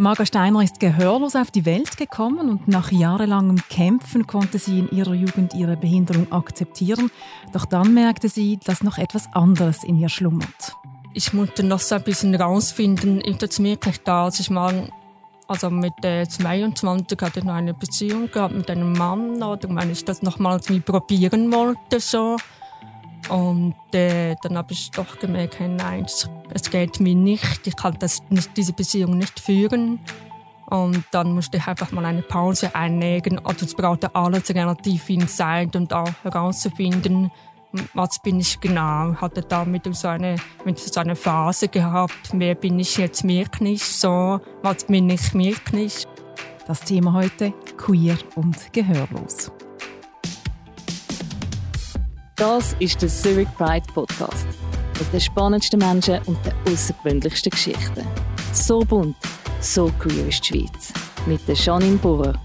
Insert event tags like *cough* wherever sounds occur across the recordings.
Marga Steiner ist gehörlos auf die Welt gekommen und nach jahrelangem Kämpfen konnte sie in ihrer Jugend ihre Behinderung akzeptieren. Doch dann merkte sie, dass noch etwas anderes in ihr schlummert. Ich musste noch so ein bisschen rausfinden, ist das wirklich da, als ich mal also mit äh, 22 hatte ich noch eine Beziehung gehabt mit einem Mann oder wenn ich das nochmals probieren wollte so und äh, dann habe ich doch gemerkt, nein, es geht mir nicht, ich kann das diese Beziehung nicht führen. Und dann musste ich einfach mal eine Pause einlegen. Also es brauchte alles relativ viel Zeit und auch herauszufinden, was bin ich genau. Hatte damit so eine, so eine Phase gehabt, wer bin ich jetzt wirklich so, was bin ich wirklich. Das Thema heute, queer und gehörlos. Das ist der Zurich Pride Podcast. Mit den spannendsten Menschen und den außergewöhnlichsten Geschichten. So bunt, so queer ist die Schweiz. Mit der Janine Burrer.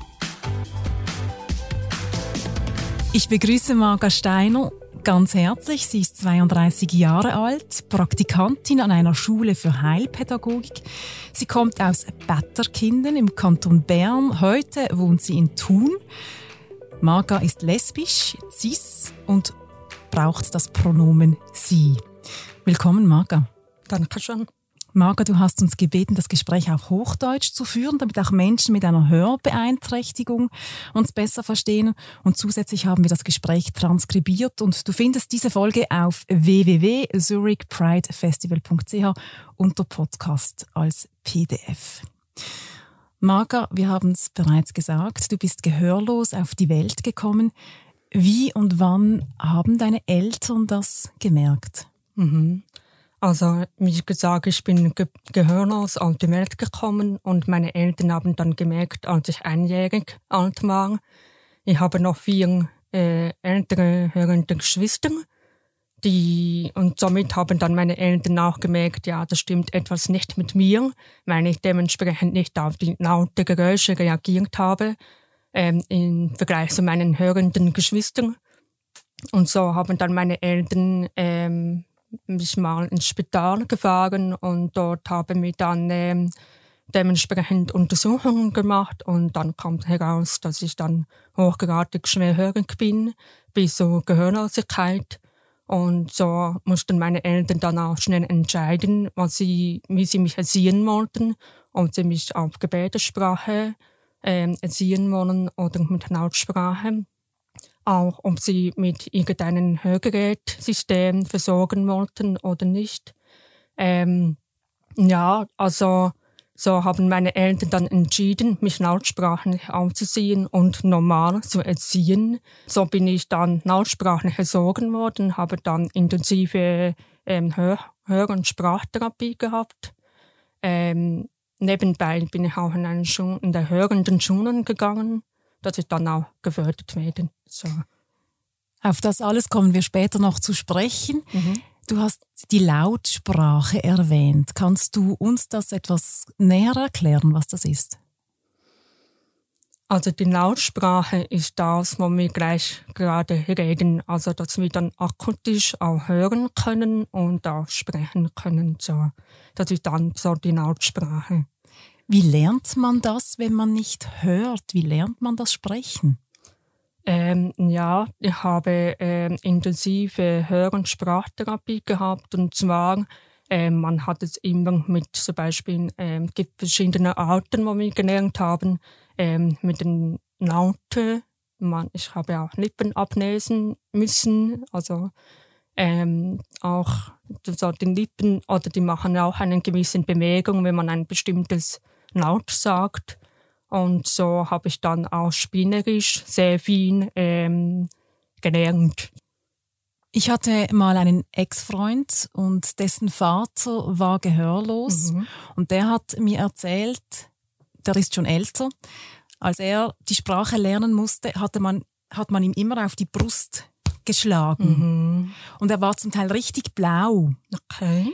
Ich begrüße Marga Steiner ganz herzlich. Sie ist 32 Jahre alt, Praktikantin an einer Schule für Heilpädagogik. Sie kommt aus Betterkinden im Kanton Bern. Heute wohnt sie in Thun. Marga ist lesbisch, cis und braucht das Pronomen sie. Willkommen, Marga. Danke schön. Marga, du hast uns gebeten, das Gespräch auf Hochdeutsch zu führen, damit auch Menschen mit einer Hörbeeinträchtigung uns besser verstehen. Und zusätzlich haben wir das Gespräch transkribiert und du findest diese Folge auf www.zurichpridefestival.ch unter Podcast als PDF. Marga, wir haben es bereits gesagt, du bist gehörlos auf die Welt gekommen. Wie und wann haben deine Eltern das gemerkt? Mhm. Also, wie gesagt, ich bin ge gehörlos auf die Welt gekommen und meine Eltern haben dann gemerkt, als ich einjährig alt war. Ich habe noch vier äh, ältere hörende Geschwister, die, und somit haben dann meine Eltern auch gemerkt, ja, das stimmt etwas nicht mit mir, weil ich dementsprechend nicht auf die laute Geräusche reagiert habe ähm, im Vergleich zu meinen hörenden Geschwistern. Und so haben dann meine Eltern ähm, mich mal ins Spital gefahren und dort haben wir dann ähm, dementsprechend Untersuchungen gemacht und dann kommt heraus, dass ich dann hochgradig schwerhörig bin, bis zur Gehörlosigkeit. Und so mussten meine Eltern dann auch schnell entscheiden, was sie, wie sie mich erziehen wollten, ob sie mich auf Gebärdensprache ähm, erziehen wollen oder mit Lautsprache. Auch ob sie mit irgendeinem Hörgerätsystem versorgen wollten oder nicht. Ähm, ja, also so haben meine Eltern dann entschieden, mich lautsprachlich aufzuziehen und normal zu erziehen. So bin ich dann lautsprachlich erzogen worden, habe dann intensive ähm, Hör-, Hör und Sprachtherapie gehabt. Ähm, nebenbei bin ich auch in, einen Schu in der hörenden Schulen gegangen, dass ich dann auch gefördert werde. So. Auf das alles kommen wir später noch zu sprechen. Mhm. Du hast die Lautsprache erwähnt. Kannst du uns das etwas näher erklären, was das ist? Also die Lautsprache ist das, wo wir gleich gerade reden. Also dass wir dann akustisch auch hören können und auch sprechen können. So. Das ist dann so die Lautsprache. Wie lernt man das, wenn man nicht hört? Wie lernt man das Sprechen? Ähm, ja, ich habe ähm, intensive Hör- und Sprachtherapie gehabt und zwar ähm, man hat es immer mit zum Beispiel ähm, gibt verschiedene Arten, wo wir gelernt haben ähm, mit den Lauten. Man, ich habe auch Lippen ablesen müssen, also ähm, auch so die Lippen oder die machen auch eine gewisse Bewegung, wenn man ein bestimmtes Laut sagt. Und so habe ich dann auch spielerisch sehr viel ähm, gelernt. Ich hatte mal einen Ex-Freund und dessen Vater war gehörlos. Mhm. Und der hat mir erzählt, der ist schon älter, als er die Sprache lernen musste, hatte man, hat man ihm immer auf die Brust geschlagen. Mhm. Und er war zum Teil richtig blau. Okay.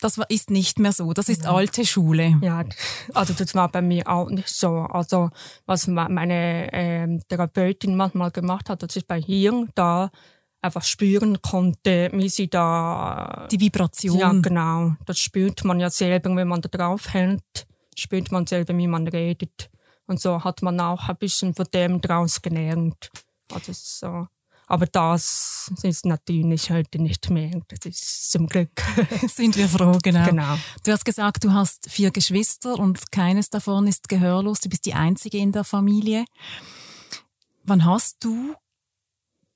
Das ist nicht mehr so. Das ist ja. alte Schule. Ja, also das war bei mir auch nicht so. Also was meine ähm, Therapeutin manchmal gemacht hat, dass ich bei ihr da einfach spüren konnte, wie sie da die Vibration. Ja, genau. Das spürt man ja selber, wenn man da drauf hält. Spürt man selber, wie man redet. Und so hat man auch ein bisschen von dem draus gelernt. Also so. Aber das ist natürlich heute nicht mehr. Das ist zum Glück. *laughs* Sind wir froh, genau. genau. Du hast gesagt, du hast vier Geschwister und keines davon ist gehörlos. Du bist die einzige in der Familie. Wann hast du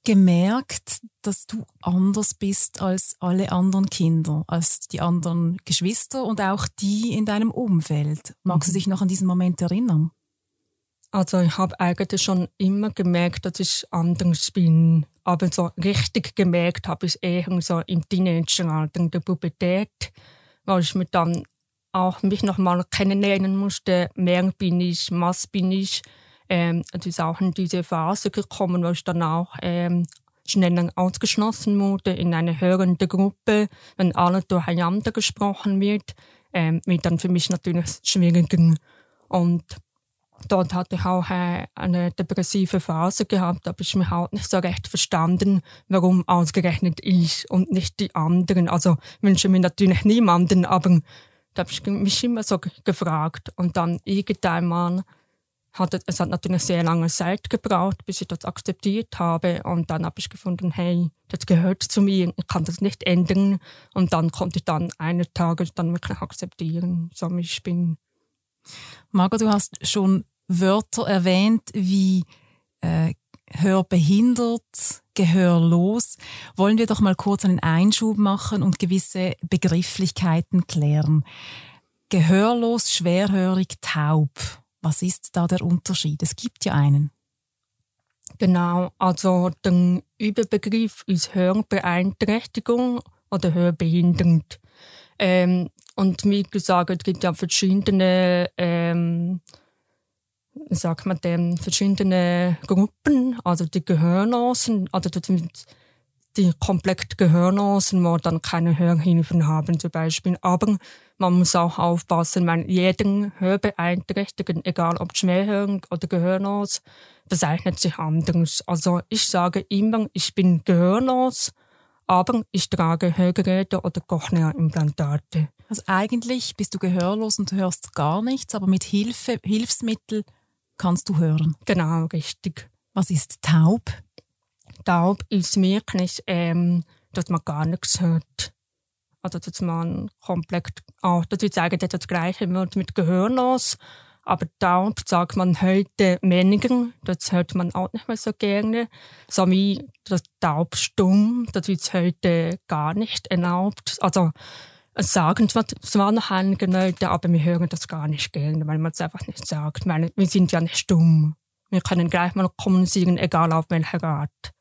gemerkt, dass du anders bist als alle anderen Kinder, als die anderen Geschwister und auch die in deinem Umfeld? Magst mhm. du dich noch an diesen Moment erinnern? Also ich habe eigentlich schon immer gemerkt, dass ich anders bin. Aber so richtig gemerkt habe ich eher so im Teenageralter, in der Pubertät, weil ich mir dann auch mich nochmal kennenlernen musste, wer bin ich, was bin ich, ähm, es ist auch in diese Phase gekommen, wo ich dann auch ähm, schnell ausgeschlossen wurde in eine hörende Gruppe, wenn alle durcheinander gesprochen wird, ähm, wird dann für mich natürlich schwieriger. Und dort hatte ich auch äh, eine depressive Phase gehabt, da habe ich mich auch nicht so recht verstanden, warum ausgerechnet ich und nicht die anderen. Also wünsche mir natürlich niemanden, aber da habe ich mich immer so gefragt. Und dann irgendwann mal hat es hat natürlich sehr lange Zeit gebraucht, bis ich das akzeptiert habe. Und dann habe ich gefunden, hey, das gehört zu mir, ich kann das nicht ändern. Und dann konnte ich dann eines Tages dann wirklich akzeptieren, so wie ich bin. Margot, du hast schon Wörter erwähnt wie äh, hörbehindert, gehörlos. Wollen wir doch mal kurz einen Einschub machen und gewisse Begrifflichkeiten klären. Gehörlos, schwerhörig, taub. Was ist da der Unterschied? Es gibt ja einen. Genau, also der Überbegriff ist Hörbeeinträchtigung oder hörbehindernd. Ähm, und wie gesagt, es gibt ja verschiedene, ähm, sagt man dem, verschiedene Gruppen, also die Gehörlosen, also die komplett Gehörlosen, die dann keine Hörhilfen haben zum Beispiel. Aber man muss auch aufpassen, weil jeden Hörbeeinträchtigten, egal ob schwerhörig oder gehörlos, bezeichnet sich anders. Also ich sage immer, ich bin gehörlos, aber ich trage Hörgeräte oder Cochlea-Implantate. Also eigentlich bist du gehörlos und hörst gar nichts, aber mit Hilfe, Hilfsmittel kannst du hören. Genau, richtig. Was ist taub? Taub ist wirklich, ähm, dass man gar nichts hört. Also dass man komplett, auch, das ist eigentlich das Gleiche mit Gehörlos. Aber taub sagt man heute weniger, das hört man auch nicht mehr so gerne. So wie das taubstumm, das ist heute gar nicht erlaubt. Also es sagen zwar, noch einige Leute, aber wir hören das gar nicht gerne, weil man es einfach nicht sagt. Weil wir sind ja nicht stumm. Wir können gleich mal kommunizieren, egal auf welcher Art.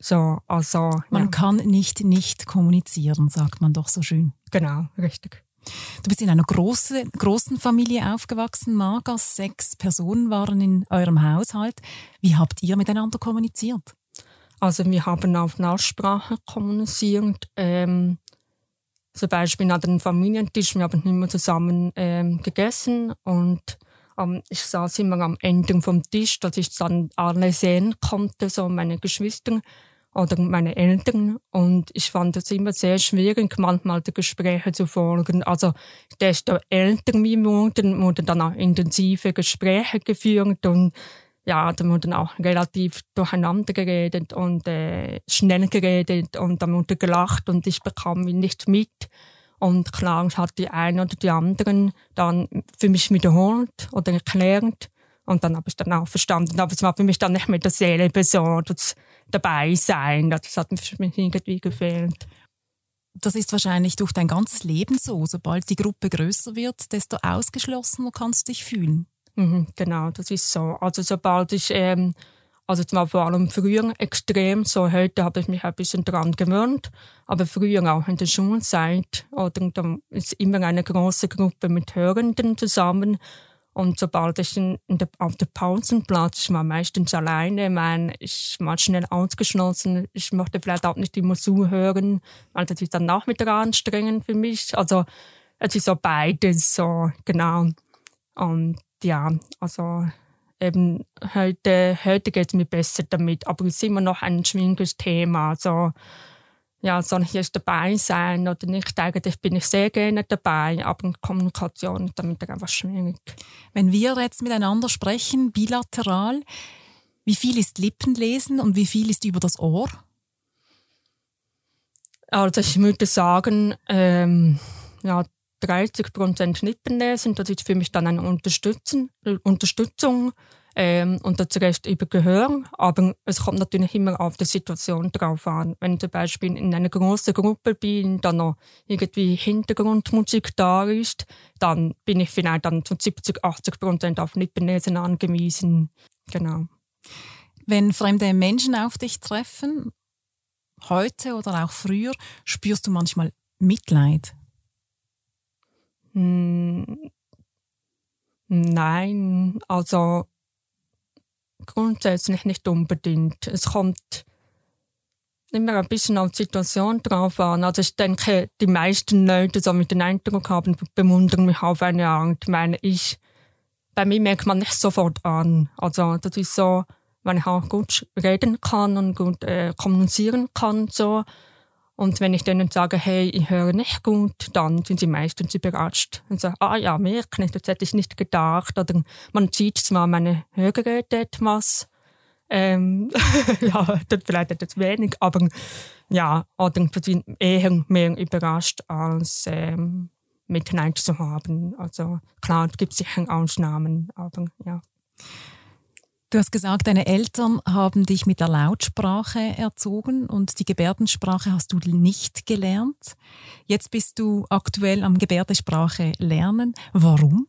So, also, man ja. kann nicht nicht kommunizieren, sagt man doch so schön. Genau, richtig. Du bist in einer großen, großen Familie aufgewachsen, Marga. Sechs Personen waren in eurem Haushalt. Wie habt ihr miteinander kommuniziert? Also wir haben auf Nachsprache kommuniziert. Ähm, zum Beispiel an den Familientisch. Wir haben immer zusammen ähm, gegessen und ähm, ich saß immer am Ende vom Tisch, dass ich dann alle sehen konnte, so meine Geschwister oder meine Eltern. Und ich fand es immer sehr schwierig, manchmal die Gespräche zu folgen. Also, desto älter wir wurden, wurden dann auch intensive Gespräche geführt und ja, da wurden auch relativ durcheinander geredet und äh, schnell geredet und dann wurde gelacht und ich bekam ihn nicht mit. Und klar, hat die einen oder die anderen dann für mich wiederholt oder erklärt. Und dann habe ich dann auch verstanden, aber es war für mich dann nicht mehr dasselbe so, das dabei sein. Das hat mir mich irgendwie gefehlt. Das ist wahrscheinlich durch dein ganzes Leben so. Sobald die Gruppe größer wird, desto ausgeschlossener kannst du dich fühlen. Mhm, genau, das ist so. Also sobald ich, ähm, also es war vor allem früher extrem so, heute habe ich mich ein bisschen daran gewöhnt, aber früher auch in der Schulzeit, oder da ist immer eine große Gruppe mit Hörenden zusammen und sobald ich in, in der, auf dem Pausenplatz, ich war meistens alleine, mein, ich war schnell ausgeschlossen, ich mochte vielleicht auch nicht immer zuhören, weil das ist dann wieder anstrengend für mich. Also es ist so beides, so genau. Und ja, also eben heute, heute geht es mir besser damit, aber es ist immer noch ein schwieriges Thema. Also ja, soll ich jetzt dabei sein oder nicht? Eigentlich bin ich sehr gerne dabei, aber Kommunikation ist damit einfach schwierig. Wenn wir jetzt miteinander sprechen, bilateral, wie viel ist Lippenlesen und wie viel ist über das Ohr? Also ich würde sagen, ähm, ja, 30 Prozent Lippenlesen, das ist für mich dann eine Unterstützung. Ähm, und das Rest über Gehör. Aber es kommt natürlich immer auf die Situation drauf an. Wenn ich zum Beispiel in einer großen Gruppe bin, dann noch irgendwie Hintergrundmusik da ist, dann bin ich vielleicht dann zu 70, 80 Prozent auf Lippenlesen angewiesen. Genau. Wenn fremde Menschen auf dich treffen, heute oder auch früher, spürst du manchmal Mitleid? Hm, nein, also grundsätzlich nicht unbedingt. Es kommt immer ein bisschen auf die Situation drauf an. Also ich denke, die meisten Leute, so mit den Eindruck haben, bewundern mich auf eine Art. Meine, ich, bei mir merkt man nicht sofort an. Also das ist so, wenn ich auch gut reden kann und gut äh, kommunizieren kann, so, und wenn ich denen sage, hey, ich höre nicht gut, dann sind sie meistens überrascht und sagen, ah ja, wirklich, das hätte ich nicht gedacht. Oder man sieht zwar meine Hörgeräte etwas, ähm, *laughs* ja, das vielleicht etwas wenig, aber ja, oder sie sind eher mehr überrascht, als ähm, Mitleid zu haben. Also klar, es gibt sicher Ausnahmen, aber ja. Du hast gesagt, deine Eltern haben dich mit der Lautsprache erzogen und die Gebärdensprache hast du nicht gelernt. Jetzt bist du aktuell am Gebärdensprache lernen. Warum?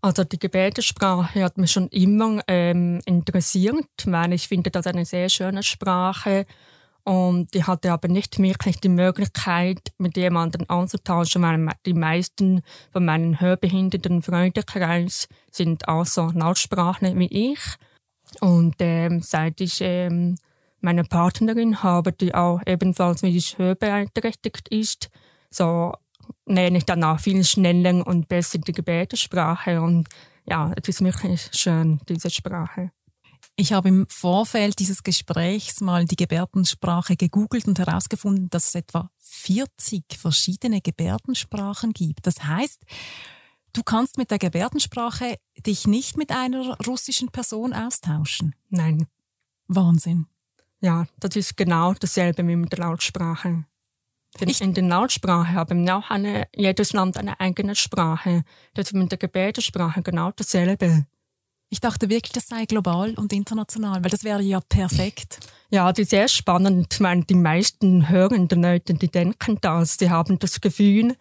Also die Gebärdensprache hat mich schon immer ähm, interessiert, weil ich finde das eine sehr schöne Sprache und ich hatte aber nicht wirklich die Möglichkeit, mit jemandem auszutauschen, weil die meisten von meinen hörbehinderten Freundekreis sind auch so Lautsprache wie ich. Und ähm, seit ich ähm, meine Partnerin habe, die auch ebenfalls wie ich hörbeeinträchtigt ist, so lerne ich dann auch viel schneller und besser die Gebärdensprache. Und ja, es ist wirklich schön, diese Sprache. Ich habe im Vorfeld dieses Gesprächs mal die Gebärdensprache gegoogelt und herausgefunden, dass es etwa 40 verschiedene Gebärdensprachen gibt. Das heißt, du kannst mit der Gebärdensprache dich nicht mit einer russischen Person austauschen. Nein. Wahnsinn. Ja, das ist genau dasselbe wie mit der Lautsprache. Ich in der Lautsprache haben wir auch eine, jedes Land eine eigene Sprache. Das ist mit der Gebärdensprache genau dasselbe. Ich dachte wirklich, das sei global und international, weil das wäre ja perfekt. Ja, das ist sehr spannend. Ich meine, die meisten hörenden Leute, die denken das, die haben das Gefühl,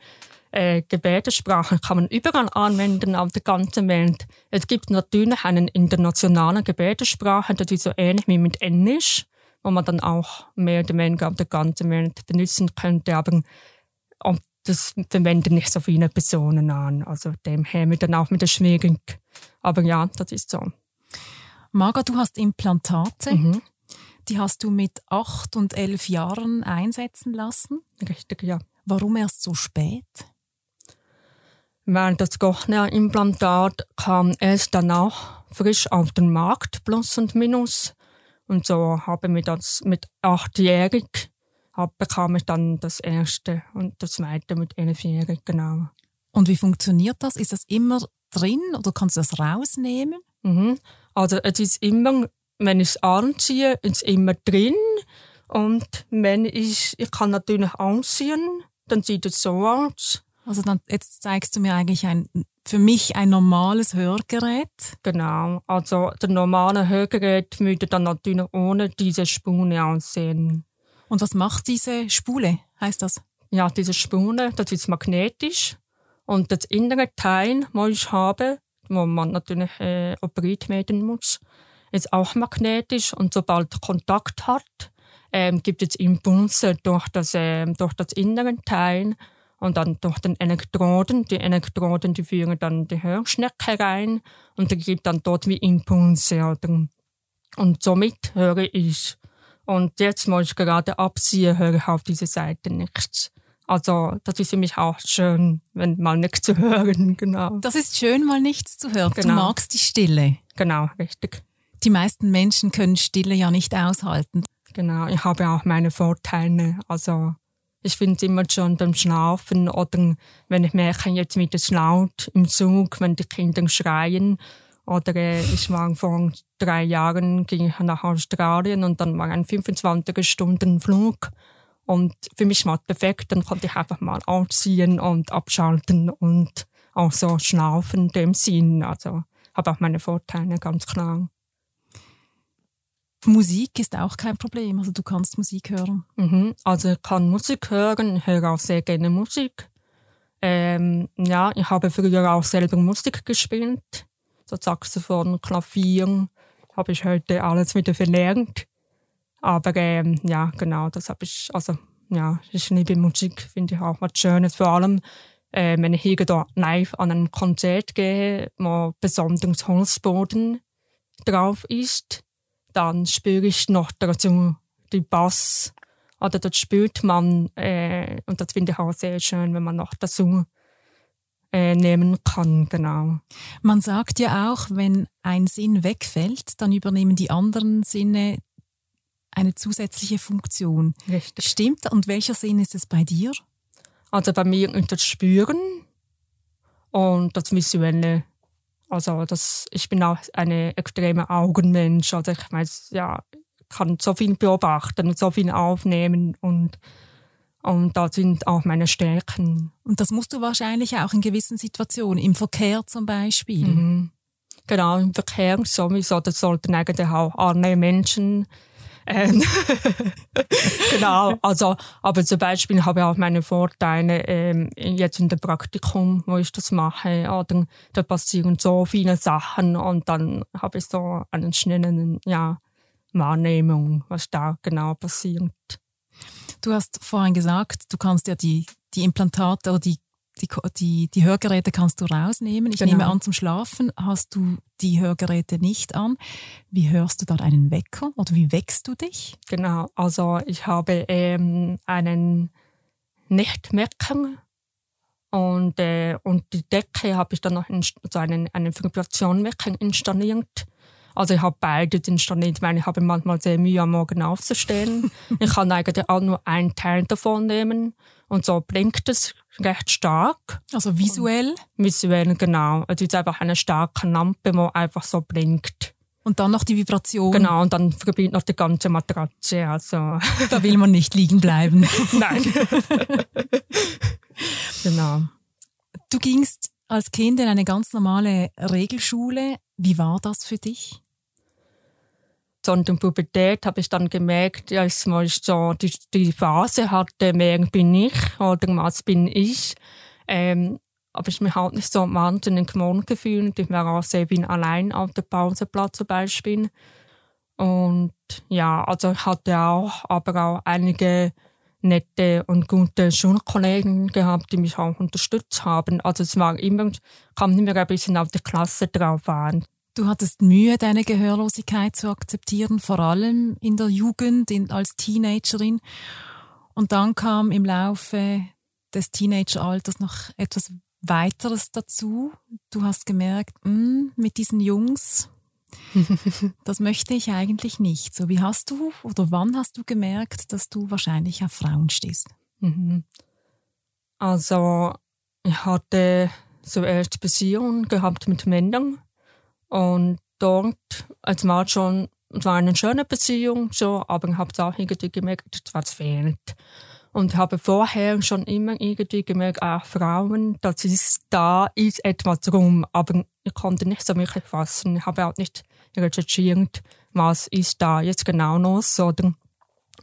äh, Gebärdensprache kann man überall anwenden auf der ganzen Welt. Es gibt natürlich einen internationalen Gebärdensprache, das ist so ähnlich wie mit Englisch, wo man dann auch mehr oder weniger auf der ganzen Welt benutzen könnte, aber das verwenden nicht so viele Personen an. Also dem her wird dann auch mit der Schwierig. Aber ja, das ist so. Marga, du hast Implantate. Mhm. Die hast du mit acht und elf Jahren einsetzen lassen. Richtig, ja. Warum erst so spät? Weil das Gochner-Implantat kam erst danach frisch auf den Markt, plus und minus. Und so haben wir das mit achtjährig bekam ich dann das erste und das zweite mit elfjährig, genau. Und wie funktioniert das? Ist das immer drin oder kannst du das rausnehmen? Mhm. Also es ist immer, wenn ich es anziehe, ist es immer drin und wenn ich, ich kann natürlich anziehen, dann sieht es so aus. Also dann, jetzt zeigst du mir eigentlich ein, für mich ein normales Hörgerät. Genau, also das normale Hörgerät würde dann natürlich ohne diese Spune aussehen. Und was macht diese Spule, heißt das? Ja, diese Spule, das ist magnetisch. Und das innere Teil, das ich habe, wo man natürlich äh, operiert werden muss, ist auch magnetisch. Und sobald Kontakt hat, ähm, gibt es Impulse durch das, ähm, durch das innere Teil und dann durch den Elektroden. Die Elektroden, die führen dann die Hörschnecke rein und die gibt dann dort wie Impulse. Oder? Und somit höre ich und jetzt muss ich gerade abziehen, höre ich auf diese Seite nichts. Also, das ist für mich auch schön, wenn mal nichts zu hören, genau. Das ist schön, mal nichts zu hören. Genau. Du magst die Stille. Genau, richtig. Die meisten Menschen können Stille ja nicht aushalten. Genau, ich habe auch meine Vorteile. Also ich finde es immer schon beim Schlafen oder wenn ich merke, jetzt wird es laut im Zug, wenn die Kinder schreien. Oder äh, ich war vor drei Jahren ging ich nach Australien und dann war ein 25 Stunden Flug. Und für mich war es perfekt, dann konnte ich einfach mal ausziehen und abschalten und auch so schlafen in dem Sinn. Also habe auch meine Vorteile, ganz klar. Musik ist auch kein Problem, also du kannst Musik hören. Mhm. Also ich kann Musik hören, höre auch sehr gerne Musik. Ähm, ja, ich habe früher auch selber Musik gespielt, so Saxophon, Klavier, habe ich heute alles wieder verlernt. Aber ähm, ja, genau, das habe ich, also ja, ich liebe Musik, finde ich auch was Schönes, vor allem äh, wenn ich hier live an einem Konzert gehe, wo besonders Holzboden drauf ist dann spüre ich noch dazu die Bass. Oder das spürt man, äh, und das finde ich auch sehr schön, wenn man noch dazu äh, nehmen kann, genau. Man sagt ja auch, wenn ein Sinn wegfällt, dann übernehmen die anderen Sinne eine zusätzliche Funktion. Richtig. Stimmt? Und welcher Sinn ist es bei dir? Also bei mir das Spüren und das Visuelle. Also das, ich bin auch eine extreme Augenmensch. Also ich weiß, ja, kann so viel beobachten und so viel aufnehmen und und da sind auch meine Stärken. Und das musst du wahrscheinlich auch in gewissen Situationen, im Verkehr zum Beispiel. Mhm. Genau, im Verkehr sowieso. Das sollten eigentlich auch alle Menschen ähm, *laughs* genau, also, aber zum Beispiel habe ich auch meine Vorteile ähm, jetzt in dem Praktikum, wo ich das mache. Oder, da passieren so viele Sachen und dann habe ich so einen schnellen ja, Wahrnehmung, was da genau passiert. Du hast vorhin gesagt, du kannst ja die, die Implantate oder die die, die, die Hörgeräte kannst du rausnehmen. Ich genau. nehme an, zum Schlafen hast du die Hörgeräte nicht an. Wie hörst du da einen Wecker oder wie wächst du dich? Genau, also ich habe ähm, einen Nachtwecker und, äh, und die Decke habe ich dann noch in, also einen, einen Vibrationwecker installiert. Also ich habe beide installiert, weil ich habe manchmal sehr Mühe am Morgen aufzustehen. *laughs* ich kann eigentlich auch nur einen Teil davon nehmen und so blinkt es recht stark. Also visuell? Und visuell, genau. Also es ist einfach eine starke Lampe, die einfach so blinkt. Und dann noch die Vibration. Genau, und dann verbindet noch die ganze Matratze. Also. *laughs* Da will man nicht liegen bleiben. *laughs* Nein. *laughs* genau. Du gingst als Kind in eine ganz normale Regelschule. Wie war das für dich? So in der Pubertät habe ich dann gemerkt, ja, ich so die, die Phase hatte, wer bin ich oder was bin ich. Ähm, aber ich mich halt nicht so wahnsinnig gewohnt gefühlt. Ich war auch sehr allein auf dem Pauseplatz zum Beispiel. Und ja, also ich hatte auch, aber auch einige nette und gute Schulkollegen gehabt, die mich auch unterstützt haben. Also es war immer, kam immer ein bisschen auf die Klasse drauf an. Du hattest Mühe, deine Gehörlosigkeit zu akzeptieren, vor allem in der Jugend, in, als Teenagerin. Und dann kam im Laufe des Teenageralters noch etwas weiteres dazu. Du hast gemerkt, mh, hm, mit diesen Jungs, *laughs* das möchte ich eigentlich nicht. So, wie hast du oder wann hast du gemerkt, dass du wahrscheinlich auf Frauen stehst? Mhm. Also, ich hatte zuerst Beziehungen gehabt mit Männern und dort, als war schon, es war eine schöne Beziehung, so, aber ich habe es auch irgendwie gemerkt, was fehlt. Und habe vorher schon immer irgendwie gemerkt, auch Frauen, das ist, da ist etwas rum, aber ich konnte nicht so wirklich fassen. Ich habe auch nicht recherchiert, was ist da jetzt genau los, oder?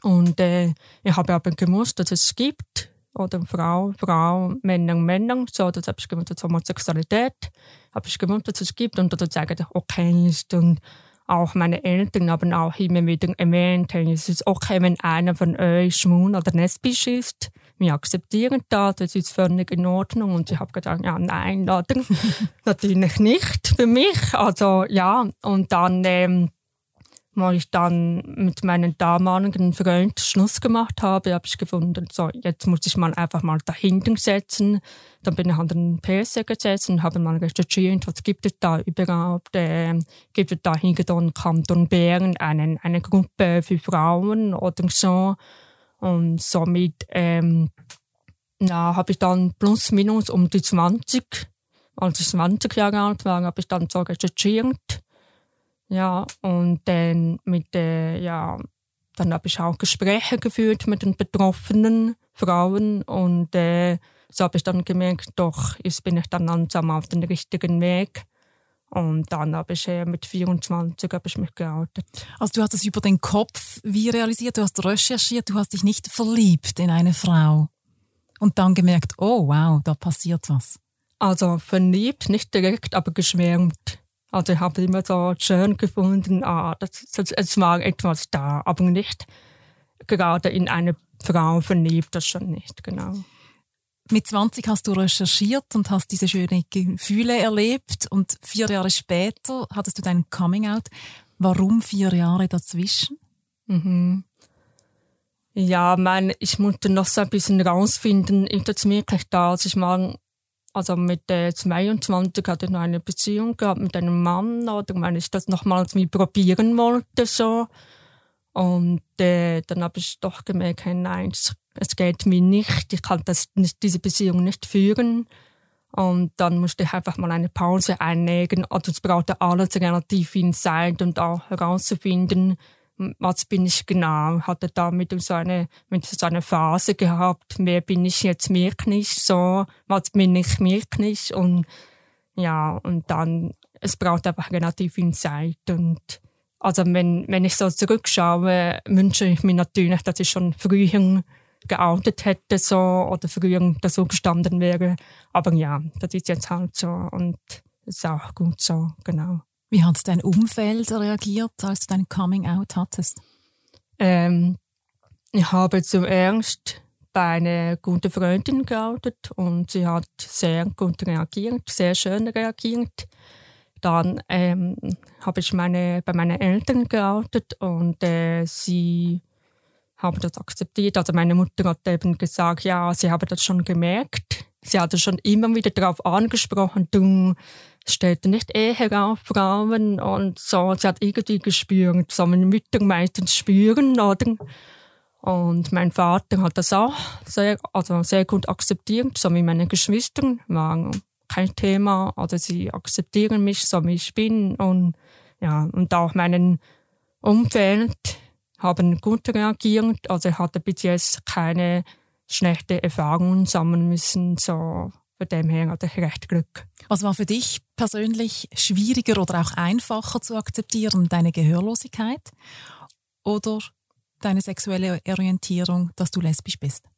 Und äh, ich habe aber gewusst, dass es gibt oder Frau, Frau, Männer, Männer, so, das habe ich gewusst, dass Homosexualität, gewusst, dass es gibt und es eigentlich okay ist und auch meine Eltern haben auch immer wieder erwähnt, es ist okay, wenn einer von euch schwul oder lesbisch ist. Wir akzeptieren das, das ist völlig in Ordnung. Und ich habe gedacht, ja, nein, *laughs* natürlich nicht für mich. Also, ja, und dann, ähm, als ich dann mit meinem damaligen Freund Schluss gemacht habe, habe ich gefunden, so, jetzt muss ich mal einfach mal dahinter setzen. Dann bin ich an den PC gesetzt und habe mal recherchiert, was gibt es da überhaupt? Äh, gibt es da hinter den Kanton Bern eine, eine Gruppe für Frauen oder so? Und somit ähm, ja, habe ich dann plus minus um die 20, als ich 20 Jahre alt war, habe ich dann so recherchiert ja, und dann mit der, ja, dann habe ich auch Gespräche geführt mit den betroffenen Frauen und äh, so habe ich dann gemerkt, doch, jetzt bin ich dann langsam auf den richtigen Weg. Und dann habe ich äh, mit 24 habe ich mich geoutet. Also du hast es über den Kopf wie realisiert, du hast recherchiert, du hast dich nicht verliebt in eine Frau. Und dann gemerkt, oh wow, da passiert was. Also verliebt, nicht direkt, aber geschwärmt. Also ich habe immer so schön gefunden, ah, das, das, es war etwas da, aber nicht gerade in eine Frau verliebt, das schon nicht, genau. Mit 20 hast du recherchiert und hast diese schönen Gefühle erlebt und vier Jahre später hattest du dein Coming Out. Warum vier Jahre dazwischen? Mhm. Ja, mein, ich musste noch so ein bisschen rausfinden, ist das wirklich da, als ich mal also mit äh, 22 hatte ich noch eine Beziehung gehabt mit einem Mann, oder wenn ich das nochmals wie probieren wollte, so. Und äh, dann habe ich doch gemerkt, nein, es, es geht mir nicht, ich kann das nicht, diese Beziehung nicht führen. Und dann musste ich einfach mal eine Pause einlegen. Also es brauchte alles relativ viel Zeit und auch herauszufinden, was bin ich genau, hatte damit so eine, so eine Phase gehabt, wer bin ich jetzt wirklich so, was bin ich wirklich und ja, und dann, es braucht einfach relativ viel Zeit und also wenn, wenn ich so zurückschaue, wünsche ich mir natürlich, dass ich schon früher geoutet hätte so oder früher so gestanden wäre. Aber ja, das ist jetzt halt so und ist auch gut so, genau. Wie hat dein Umfeld reagiert, als du dein Coming Out hattest? Ähm, ich habe zuerst bei einer guten Freundin geoutet und sie hat sehr gut reagiert, sehr schön reagiert. Dann ähm, habe ich meine, bei meinen Eltern geoutet und äh, sie haben das akzeptiert. Also meine Mutter hat eben gesagt, ja, sie habe das schon gemerkt. Sie hat schon immer wieder darauf angesprochen, du steht nicht eher auf Frauen und so. Sie hat irgendwie gespürt, so meine Mütter meistens spüren, oder? Und mein Vater hat das auch sehr, also sehr gut akzeptiert, so wie meine Geschwister, war kein Thema. Also sie akzeptieren mich, so wie ich bin und ja, und auch meinen Umfeld haben gut reagiert. Also ich hatte bis jetzt keine schlechte Erfahrungen sammeln müssen, so von dem her hatte ich recht Glück. Was war für dich persönlich schwieriger oder auch einfacher zu akzeptieren? Deine Gehörlosigkeit oder deine sexuelle Orientierung, dass du lesbisch bist?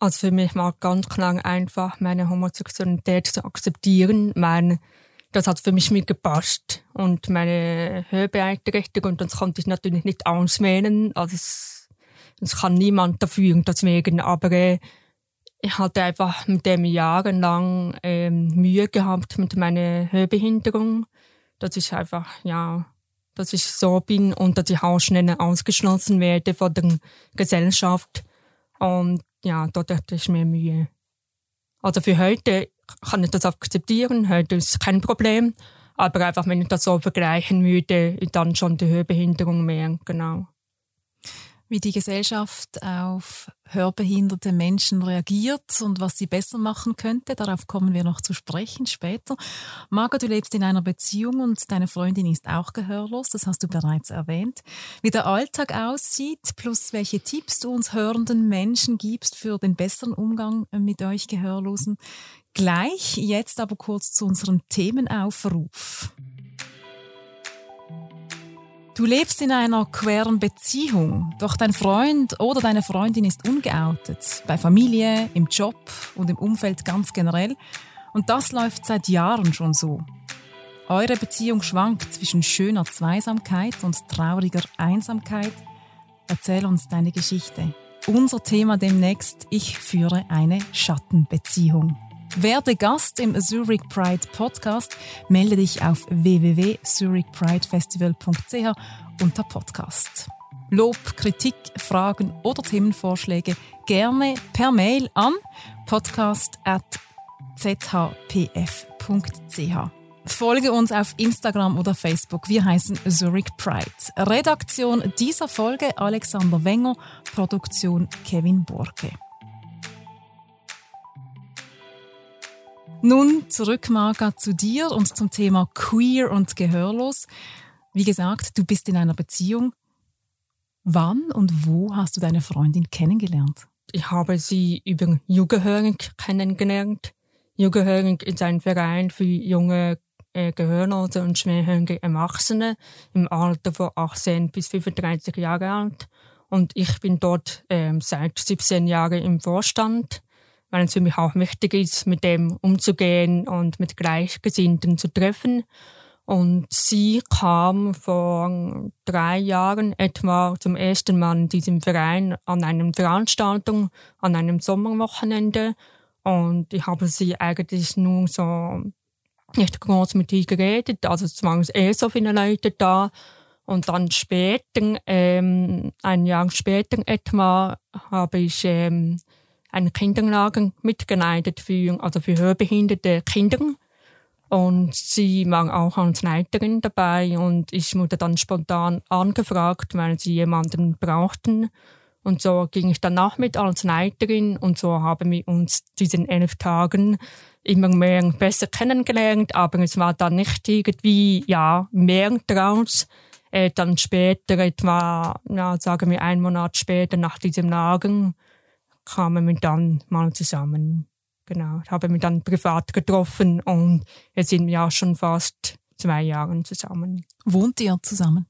Also für mich war ganz klar einfach, meine Homosexualität zu akzeptieren. Mein, das hat für mich mitgepasst. Und meine Hörbeeinträchtigung, das konnte ich natürlich nicht auswählen. Also es, kann niemand dafür, deswegen. Aber äh, ich hatte einfach mit dem jahrelang ähm, Mühe gehabt mit meiner Hörbehinderung, dass ich einfach, ja, dass ich so bin und dass ich auch schneller ausgeschlossen werde von der Gesellschaft. Und ja, dort hatte ich mehr Mühe. Also für heute kann ich das akzeptieren, heute ist kein Problem. Aber einfach, wenn ich das so vergleichen würde, dann schon die Hörbehinderung mehr, genau wie die Gesellschaft auf hörbehinderte Menschen reagiert und was sie besser machen könnte. Darauf kommen wir noch zu sprechen später. Margot, du lebst in einer Beziehung und deine Freundin ist auch gehörlos, das hast du bereits erwähnt. Wie der Alltag aussieht, plus welche Tipps du uns hörenden Menschen gibst für den besseren Umgang mit euch Gehörlosen. Gleich, jetzt aber kurz zu unserem Themenaufruf. Du lebst in einer queeren Beziehung, doch dein Freund oder deine Freundin ist ungeoutet, bei Familie, im Job und im Umfeld ganz generell. Und das läuft seit Jahren schon so. Eure Beziehung schwankt zwischen schöner Zweisamkeit und trauriger Einsamkeit. Erzähl uns deine Geschichte. Unser Thema demnächst, ich führe eine Schattenbeziehung. Werde Gast im Zurich Pride Podcast. Melde dich auf www.zurichpridefestival.ch unter Podcast. Lob, Kritik, Fragen oder Themenvorschläge gerne per Mail an podcast.zhpf.ch. Folge uns auf Instagram oder Facebook. Wir heißen Zurich Pride. Redaktion dieser Folge Alexander Wenger, Produktion Kevin Borke. Nun zurück, Marga, zu dir und zum Thema Queer und Gehörlos. Wie gesagt, du bist in einer Beziehung. Wann und wo hast du deine Freundin kennengelernt? Ich habe sie über Jugendhörig kennengelernt. Jugendhörig ist ein Verein für junge äh, Gehörlose und schwerhörige Erwachsene im Alter von 18 bis 35 Jahre alt. Und ich bin dort ähm, seit 17 Jahren im Vorstand, weil es für mich auch wichtig ist, mit dem umzugehen und mit Gleichgesinnten zu treffen. Und sie kam vor drei Jahren etwa zum ersten Mal in diesem Verein an einer Veranstaltung, an einem Sommerwochenende. Und ich habe sie eigentlich nur so nicht groß mit ihr geredet. Also es waren eh so viele Leute da. Und dann später, ähm, ein Jahr später etwa, habe ich ähm, einen Kinderlager mitgeleitet für, also für hörbehinderte Kinder. Und sie war auch als Leiterin dabei und ich wurde dann spontan angefragt, weil sie jemanden brauchten. Und so ging ich dann auch mit als Leiterin und so haben wir uns diesen elf Tagen immer mehr besser kennengelernt, aber es war dann nicht irgendwie, ja, mehr draus. Äh, dann später, etwa, ja, sagen wir einen Monat später nach diesem Lager, kamen wir dann mal zusammen. Genau, haben wir dann privat getroffen und jetzt sind wir auch schon fast zwei Jahre zusammen. Wohnt ihr zusammen?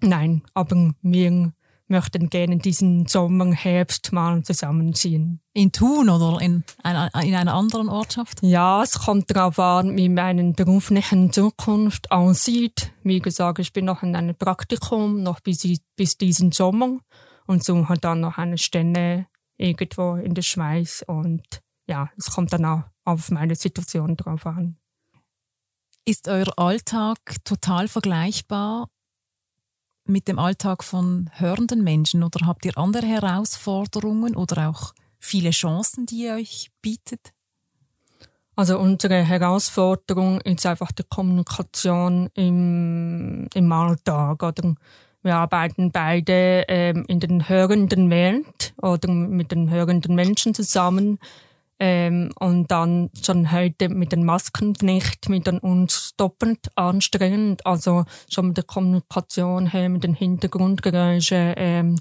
Nein, aber wir möchten gerne diesen Sommer, Herbst mal zusammenziehen. In Thun oder in einer, in einer anderen Ortschaft? Ja, es kommt darauf an, wie meine berufliche Zukunft aussieht. Wie gesagt, ich bin noch in einem Praktikum, noch bis, bis diesen Sommer und suche dann noch eine Stelle irgendwo in der Schweiz und ja, es kommt dann auch auf meine Situation drauf an. Ist euer Alltag total vergleichbar mit dem Alltag von hörenden Menschen oder habt ihr andere Herausforderungen oder auch viele Chancen, die ihr euch bietet? Also unsere Herausforderung ist einfach die Kommunikation im, im Alltag. Oder wir arbeiten beide ähm, in den hörenden Welt oder mit den hörenden Menschen zusammen. Ähm, und dann schon heute mit den Masken nicht mit uns doppelt anstrengend. Also schon mit der Kommunikation her, mit den Hintergrundgeräuschen. Ähm,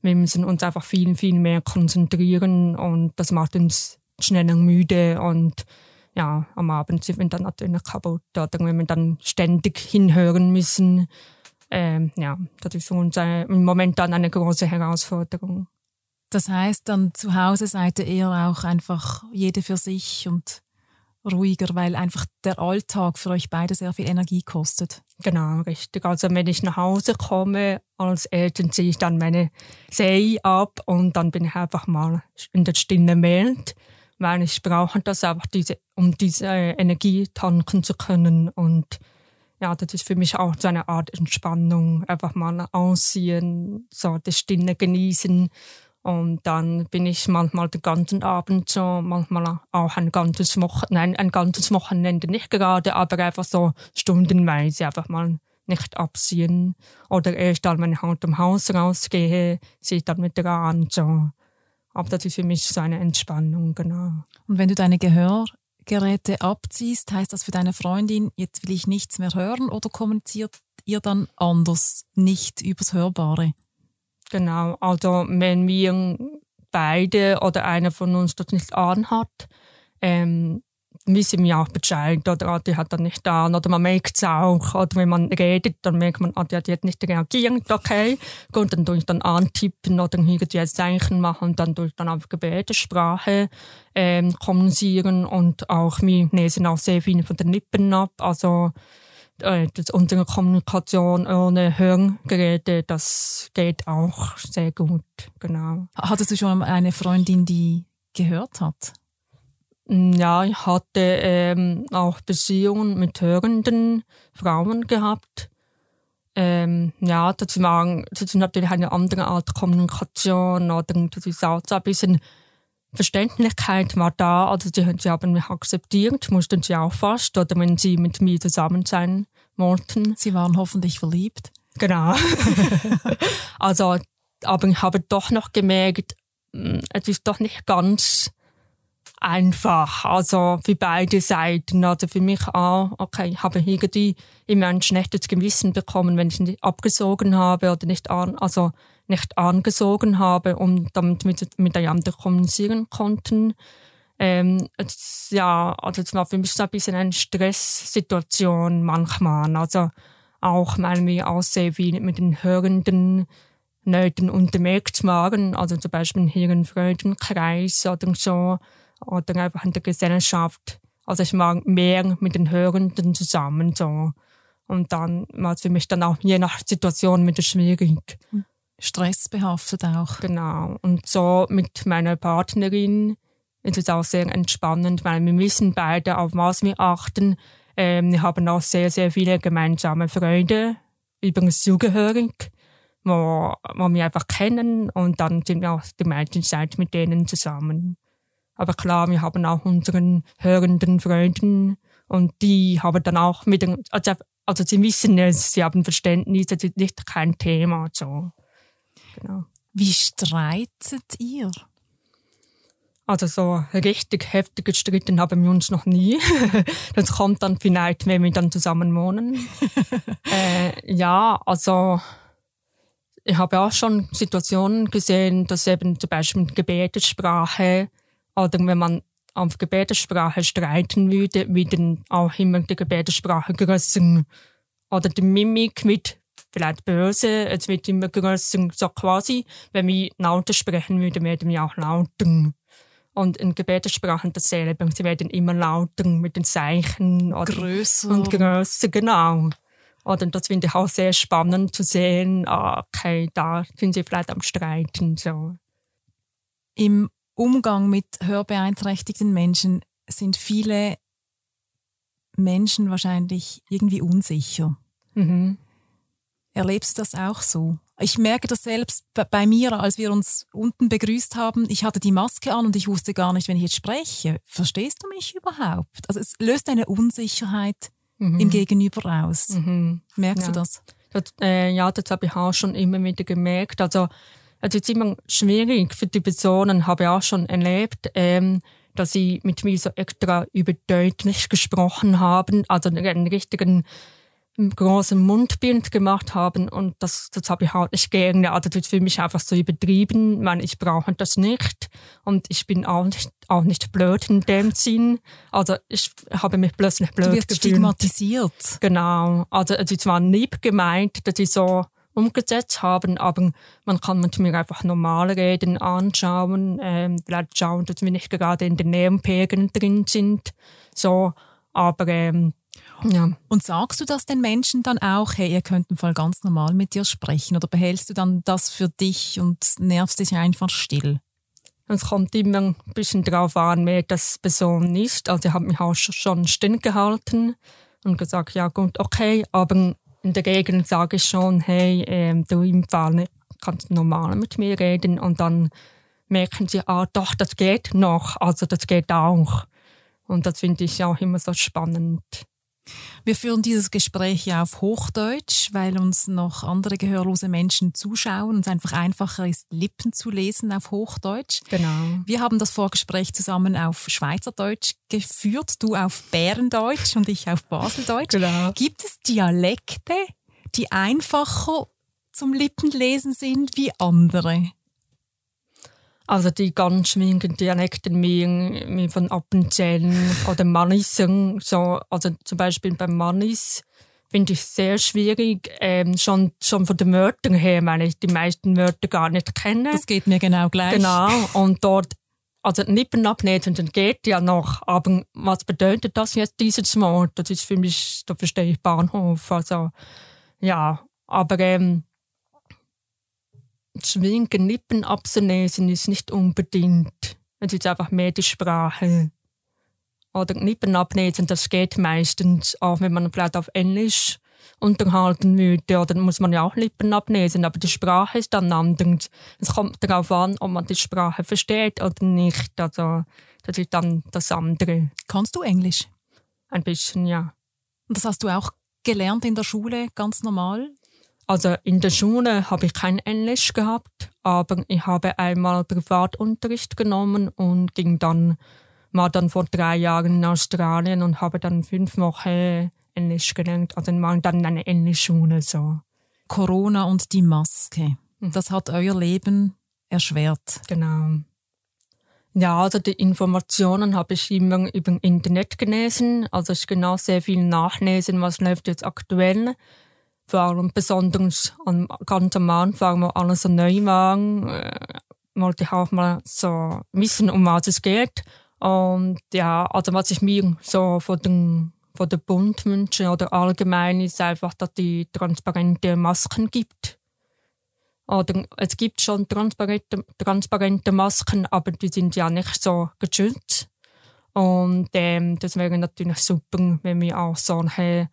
wir müssen uns einfach viel, viel mehr konzentrieren und das macht uns schneller müde und ja, am Abend sind wir dann natürlich kaputt oder wenn wir dann ständig hinhören müssen. Ähm, ja, das ist für uns äh, im Moment dann eine große Herausforderung. Das heißt, dann zu Hause seid ihr eher auch einfach jede für sich und ruhiger, weil einfach der Alltag für euch beide sehr viel Energie kostet. Genau, richtig. Also wenn ich nach Hause komme, als Eltern ziehe ich dann meine Serie ab und dann bin ich einfach mal in der stillen Welt, weil ich brauche das einfach, diese, um diese Energie tanken zu können und ja, das ist für mich auch so eine Art Entspannung, einfach mal aussehen, so das Stille genießen und dann bin ich manchmal den ganzen Abend so, manchmal auch ein ganzes Wochenende, nein, ein ganzes Wochenende nicht gerade, aber einfach so stundenweise einfach mal nicht abziehen. Oder erst dann, wenn ich halt im Haus rausgehe, sehe ich dann wieder an, so. Aber das ist für mich so eine Entspannung, genau. Und wenn du deine Gehörgeräte abziehst, heißt das für deine Freundin, jetzt will ich nichts mehr hören oder kommuniziert ihr dann anders, nicht übers Hörbare? Genau, also wenn wir beide oder einer von uns das nicht anhat, ähm, wissen wir auch Bescheid oder? Ah, die hat dann nicht an oder man merkt es auch oder? Wenn man redet, dann merkt man, ah, die hat jetzt nicht reagiert, okay, gut, dann tue ich dann antippen oder? Irgendwie ein Zeichen machen und dann tue ich dann auf Gebärdensprache ähm, kommunizieren und auch wir lesen auch sehr viel von den Lippen ab, also äh, das, unsere Kommunikation ohne Hörgeräte, das geht auch sehr gut, genau. Hattest du schon eine Freundin, die gehört hat? Mm, ja, ich hatte ähm, auch Beziehungen mit hörenden Frauen gehabt. ähm, ja, das, war, das ist natürlich eine andere Art Kommunikation oder das ist auch so ein bisschen Verständlichkeit war da, also sie, sie haben mich akzeptiert, mussten sie auch fast, oder wenn sie mit mir zusammen sein wollten. Sie waren hoffentlich verliebt. Genau. *laughs* *laughs* also, aber ich habe doch noch gemerkt, hm, es ist doch nicht ganz einfach. Also für beide Seiten. Also für mich auch, okay, ich habe irgendwie immer ein schlechtes Gewissen bekommen, wenn ich nicht abgesogen habe oder nicht an, also nicht angesogen habe und damit mit, miteinander kommunizieren konnten. Ähm, es, ja, also es war für mich so ein bisschen eine Stresssituation manchmal. Also auch, weil wir auch viel mit den Hörenden Leuten unterwegs waren, also zum Beispiel hier im Freudenkreis oder so, oder einfach in der Gesellschaft. Also ich mag mehr mit den Hörenden zusammen so. Und dann war es für mich dann auch je nach Situation mit schwierig. Stressbehaftet auch. Genau. Und so mit meiner Partnerin ist es auch sehr entspannend, weil wir wissen beide, auf was wir achten. Ähm, wir haben auch sehr, sehr viele gemeinsame Freunde, übrigens zugehörig, wo, wo wir einfach kennen und dann sind wir auch die meiste Zeit mit denen zusammen. Aber klar, wir haben auch unseren hörenden Freunden und die haben dann auch mit den, also, also sie wissen es, sie haben Verständnis, das ist nicht kein Thema, so. Genau. Wie streitet ihr? Also so richtig heftig gestritten haben wir uns noch nie. *laughs* das kommt dann vielleicht, wenn wir dann zusammen wohnen. *laughs* äh, ja, also ich habe auch schon Situationen gesehen, dass eben zum Beispiel Gebetessprache oder wenn man auf Gebetessprache streiten würde, dann auch immer die Gebetessprache größer oder die Mimik mit vielleicht böse, es wird immer größer, so quasi, wenn wir lauter sprechen würden, werden wir auch lauter. Und in Gebetessprachen dasselbe, sie werden immer lauter mit den Zeichen oder größer und größer, genau. Oder das finde ich auch sehr spannend zu sehen, ah, okay, da sind sie vielleicht am Streiten, so. Im Umgang mit hörbeeinträchtigten Menschen sind viele Menschen wahrscheinlich irgendwie unsicher. Mhm. Erlebst du das auch so? Ich merke das selbst bei mir, als wir uns unten begrüßt haben. Ich hatte die Maske an und ich wusste gar nicht, wenn ich jetzt spreche, verstehst du mich überhaupt? Also es löst eine Unsicherheit mhm. im Gegenüber aus. Mhm. Merkst ja. du das? das äh, ja, das habe ich auch schon immer wieder gemerkt. Also es ist immer schwierig für die Personen, habe ich auch schon erlebt, ähm, dass sie mit mir so extra überdeutlich gesprochen haben, also einen richtigen großen Mundbild gemacht haben und das, das habe ich halt nicht gerne. Also das ist für mich einfach so übertrieben, weil ich brauche das nicht und ich bin auch nicht, auch nicht blöd in dem Sinn. Also ich habe mich plötzlich blöd du wirst gefühlt. stigmatisiert. Genau. Also es zwar lieb gemeint, dass ich so umgesetzt haben, aber man kann mir einfach normal reden, anschauen, ähm, vielleicht schauen, dass wir nicht gerade in den Nebenpegen drin sind, so, aber ähm, ja. Und sagst du das den Menschen dann auch, hey, ihr könnt im Fall ganz normal mit dir sprechen oder behältst du dann das für dich und nervst dich einfach still? Es kommt immer ein bisschen drauf an, wer das Person ist. Also ich habe mich auch schon still gehalten und gesagt, ja gut, okay, aber in der Gegend sage ich schon, hey, ähm, du im Fall kannst normal mit mir reden und dann merken sie, ah, doch, das geht noch, also das geht auch. Und das finde ich auch immer so spannend. Wir führen dieses Gespräch ja auf Hochdeutsch, weil uns noch andere gehörlose Menschen zuschauen und es einfach einfacher ist, Lippen zu lesen auf Hochdeutsch. Genau. Wir haben das Vorgespräch zusammen auf Schweizerdeutsch geführt, du auf Bärendeutsch und ich auf Baseldeutsch. Genau. Gibt es Dialekte, die einfacher zum Lippenlesen sind wie andere? Also die ganz schwierigen Dialekte wie von Appenzell oder Mannissen, so, also zum Beispiel beim Mannis finde ich sehr schwierig, ähm, schon, schon von den Wörtern her, weil ich die meisten Wörter gar nicht kenne. Das geht mir genau gleich. Genau, und dort, also Lippen abnehmen geht ja noch, aber was bedeutet das jetzt, dieses Wort? Das ist für mich, da verstehe ich Bahnhof, also, ja, aber, ähm, schwingen Lippen abzulesen ist nicht unbedingt. Es ist einfach mehr die Sprache. Oder Lippen ablesen, das geht meistens, auch wenn man vielleicht auf Englisch unterhalten würde. Oder muss man ja auch Lippen ablesen, aber die Sprache ist dann anders. Es kommt darauf an, ob man die Sprache versteht oder nicht. Also das ist dann das andere. Kannst du Englisch? Ein bisschen, ja. Und das hast du auch gelernt in der Schule, ganz normal? Also in der Schule habe ich kein Englisch gehabt, aber ich habe einmal Privatunterricht genommen und ging dann war dann vor drei Jahren in Australien und habe dann fünf Wochen Englisch gelernt. Also war dann in einer Englischschule so. Corona und die Maske. Mhm. Das hat euer Leben erschwert. Genau. Ja, also die Informationen habe ich immer über Internet gelesen. Also ich genau sehr viel nachlesen, was läuft jetzt aktuell. Vor allem besonders an, ganz am Anfang, wo alles so neu war, äh, wollte ich auch mal so wissen, um was es geht. Und ja, also was ich mir so von den von der Bund wünsche oder allgemein ist einfach, dass die transparente Masken gibt. Oder es gibt schon transparente, transparente Masken, aber die sind ja nicht so geschützt. Und ähm, das wäre natürlich super, wenn wir auch solche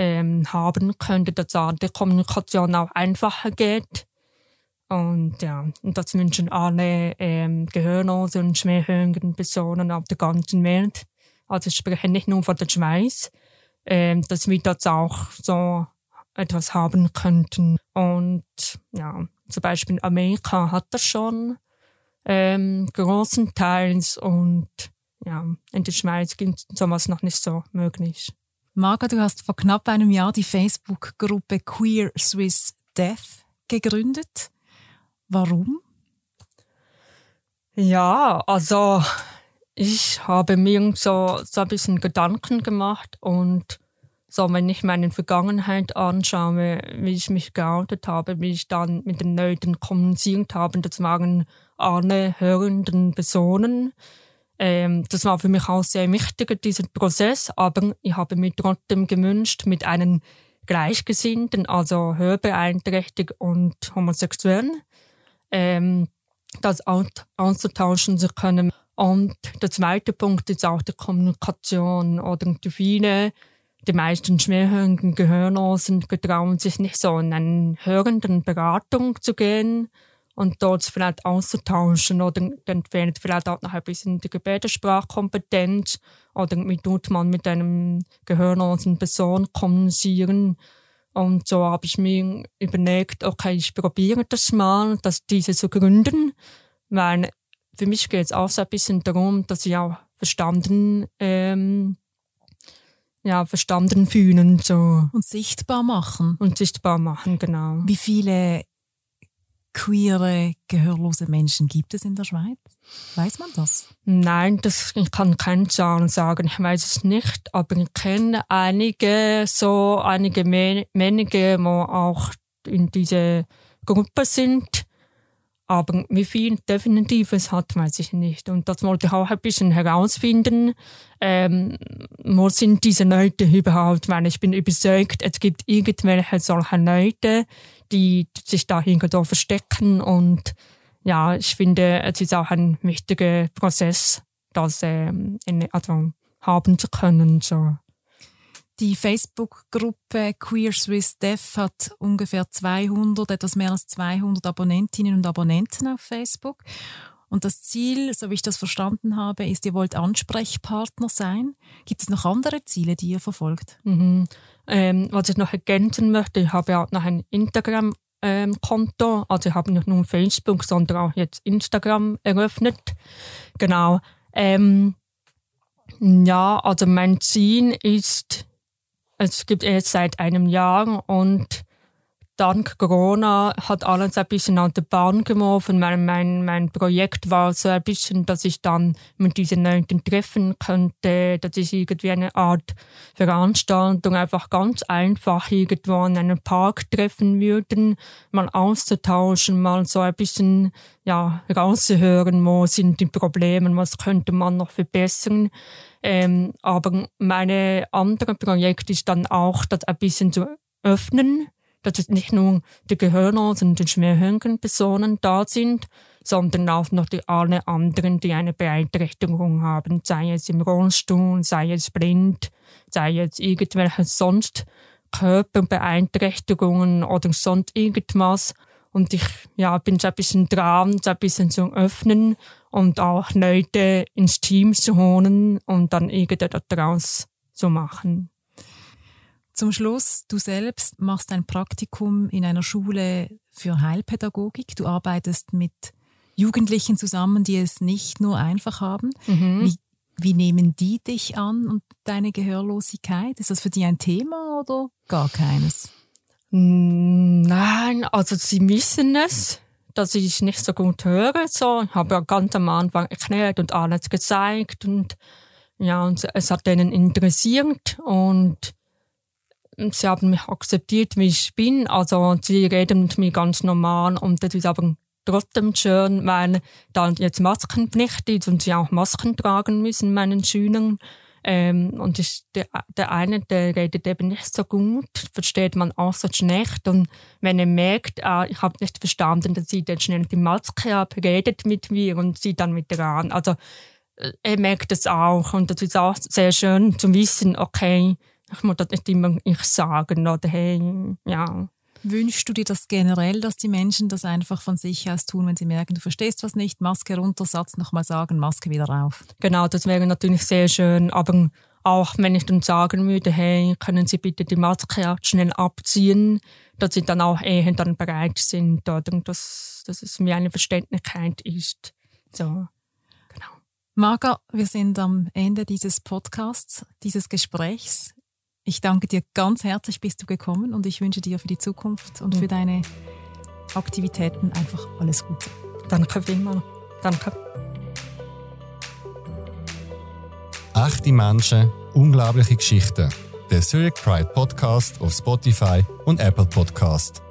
ähm, haben könnten, dass die Kommunikation auch einfacher geht. Und ja, und das wünschen alle ähm, gehörlose und schwerhörenden Personen auf der ganzen Welt. Also ich spreche nicht nur von der Schweiz, ähm, dass wir das auch so etwas haben könnten. Und ja, zum Beispiel Amerika hat das schon ähm, großenteils und ja, in der Schweiz gibt sowas noch nicht so möglich. Marga, du hast vor knapp einem Jahr die Facebook-Gruppe Queer Swiss Death gegründet. Warum? Ja, also ich habe mir so, so ein bisschen Gedanken gemacht und so, wenn ich meine Vergangenheit anschaue, wie ich mich geoutet habe, wie ich dann mit den Leuten kommuniziert habe, das waren alle hörenden Personen. Ähm, das war für mich auch sehr wichtig, dieser Prozess, aber ich habe mir trotzdem gewünscht, mit einem Gleichgesinnten, also hörbeeinträchtigt und homosexuell, ähm, das auszutauschen zu können. Und der zweite Punkt ist auch die Kommunikation oder die viele, die meisten schwerhörenden Gehörlosen getrauen sich nicht so in eine hörenden Beratung zu gehen und dort vielleicht auszutauschen oder dann fehlt vielleicht auch noch ein bisschen die Gebärdensprachkompetenz oder wie tut man mit einem gehörlosen Person kommunizieren und so habe ich mir überlegt, okay, ich probiere das mal, das diese zu gründen, weil für mich geht es auch so ein bisschen darum, dass ich auch verstanden, ähm, ja, verstanden fühlen so. Und sichtbar machen. Und sichtbar machen, genau. Wie viele queere, gehörlose Menschen gibt es in der Schweiz? Weiß man das? Nein, das, ich kann keine Zahlen sagen, ich weiß es nicht, aber ich kenne einige, so einige Männer, die auch in diese Gruppe sind. Aber wie viel definitiv hat, weiß ich nicht. Und das wollte ich auch ein bisschen herausfinden. Ähm, wo sind diese Leute überhaupt? Weil ich bin überzeugt, es gibt irgendwelche solche Leute, die sich da irgendwo verstecken. Und ja, ich finde, es ist auch ein wichtiger Prozess, das ähm, also haben zu können. So. Die Facebook-Gruppe Queer Swiss Deaf hat ungefähr 200, etwas mehr als 200 Abonnentinnen und Abonnenten auf Facebook. Und das Ziel, so wie ich das verstanden habe, ist, ihr wollt Ansprechpartner sein. Gibt es noch andere Ziele, die ihr verfolgt? Mhm. Ähm, was ich noch ergänzen möchte, ich habe auch noch ein Instagram ähm. Also ich habe nicht nur Facebook, sondern auch jetzt Instagram eröffnet. Genau. Ähm, ja, also mein Ziel ist, es gibt jetzt seit einem Jahr und dank Corona hat alles ein bisschen an der Bahn geworfen. Mein, mein, mein Projekt war so ein bisschen, dass ich dann mit diesen Leuten treffen könnte, dass ich irgendwie eine Art Veranstaltung einfach ganz einfach irgendwo in einem Park treffen würden, mal auszutauschen, mal so ein bisschen ja, rauszuhören, wo sind die Probleme, was könnte man noch verbessern. Ähm, aber meine andere Projekt ist dann auch, das ein bisschen zu öffnen, dass es nicht nur die Gehörlosen und die schwerhörigen Personen da sind, sondern auch noch die alle anderen, die eine Beeinträchtigung haben, sei es im Rollstuhl, sei es blind, sei es irgendwelche sonst Körperbeeinträchtigungen oder sonst irgendwas. Und ich ja, bin so ein bisschen dran, so ein bisschen zu öffnen und auch Leute ins Team zu holen und dann irgendetwas daraus zu machen. Zum Schluss, du selbst machst ein Praktikum in einer Schule für Heilpädagogik. Du arbeitest mit Jugendlichen zusammen, die es nicht nur einfach haben. Mhm. Wie, wie nehmen die dich an und deine Gehörlosigkeit? Ist das für die ein Thema oder gar keines? Nein, also sie wissen es, dass ich nicht so gut höre. So, ich habe ja ganz am Anfang erklärt und alles gezeigt und ja, und es hat denen interessiert und sie haben mich akzeptiert, wie ich bin. Also sie reden mit mir ganz normal und das ist aber trotzdem schön, weil dann jetzt Maskenpflicht ist und sie auch Masken tragen müssen, meinen Schülern. Ähm, und ist der, der eine, der redet eben nicht so gut, versteht man auch so schlecht. Und wenn er merkt, ah, ich habe nicht verstanden, dann zieht er schnell die Maske ab, redet mit mir und sieht dann wieder an. Also äh, er merkt es auch und das ist auch sehr schön zu wissen, okay, ich muss das nicht immer ich sagen oder hey, ja. Wünschst du dir das generell, dass die Menschen das einfach von sich aus tun, wenn sie merken, du verstehst was nicht, Maske runter, Satz nochmal sagen, Maske wieder rauf? Genau, das wäre natürlich sehr schön, aber auch wenn ich dann sagen würde, hey, können Sie bitte die Maske schnell abziehen, dass sie dann auch eher dann bereit sind, oder dass, dass es mir eine Verständlichkeit ist. So, genau. Marga, wir sind am Ende dieses Podcasts, dieses Gesprächs. Ich danke dir ganz herzlich, bist du gekommen und ich wünsche dir für die Zukunft und für deine Aktivitäten einfach alles Gute. Danke vielmals. Danke. Echte Menschen, unglaubliche Geschichten. Der Zurich Pride Podcast auf Spotify und Apple Podcast.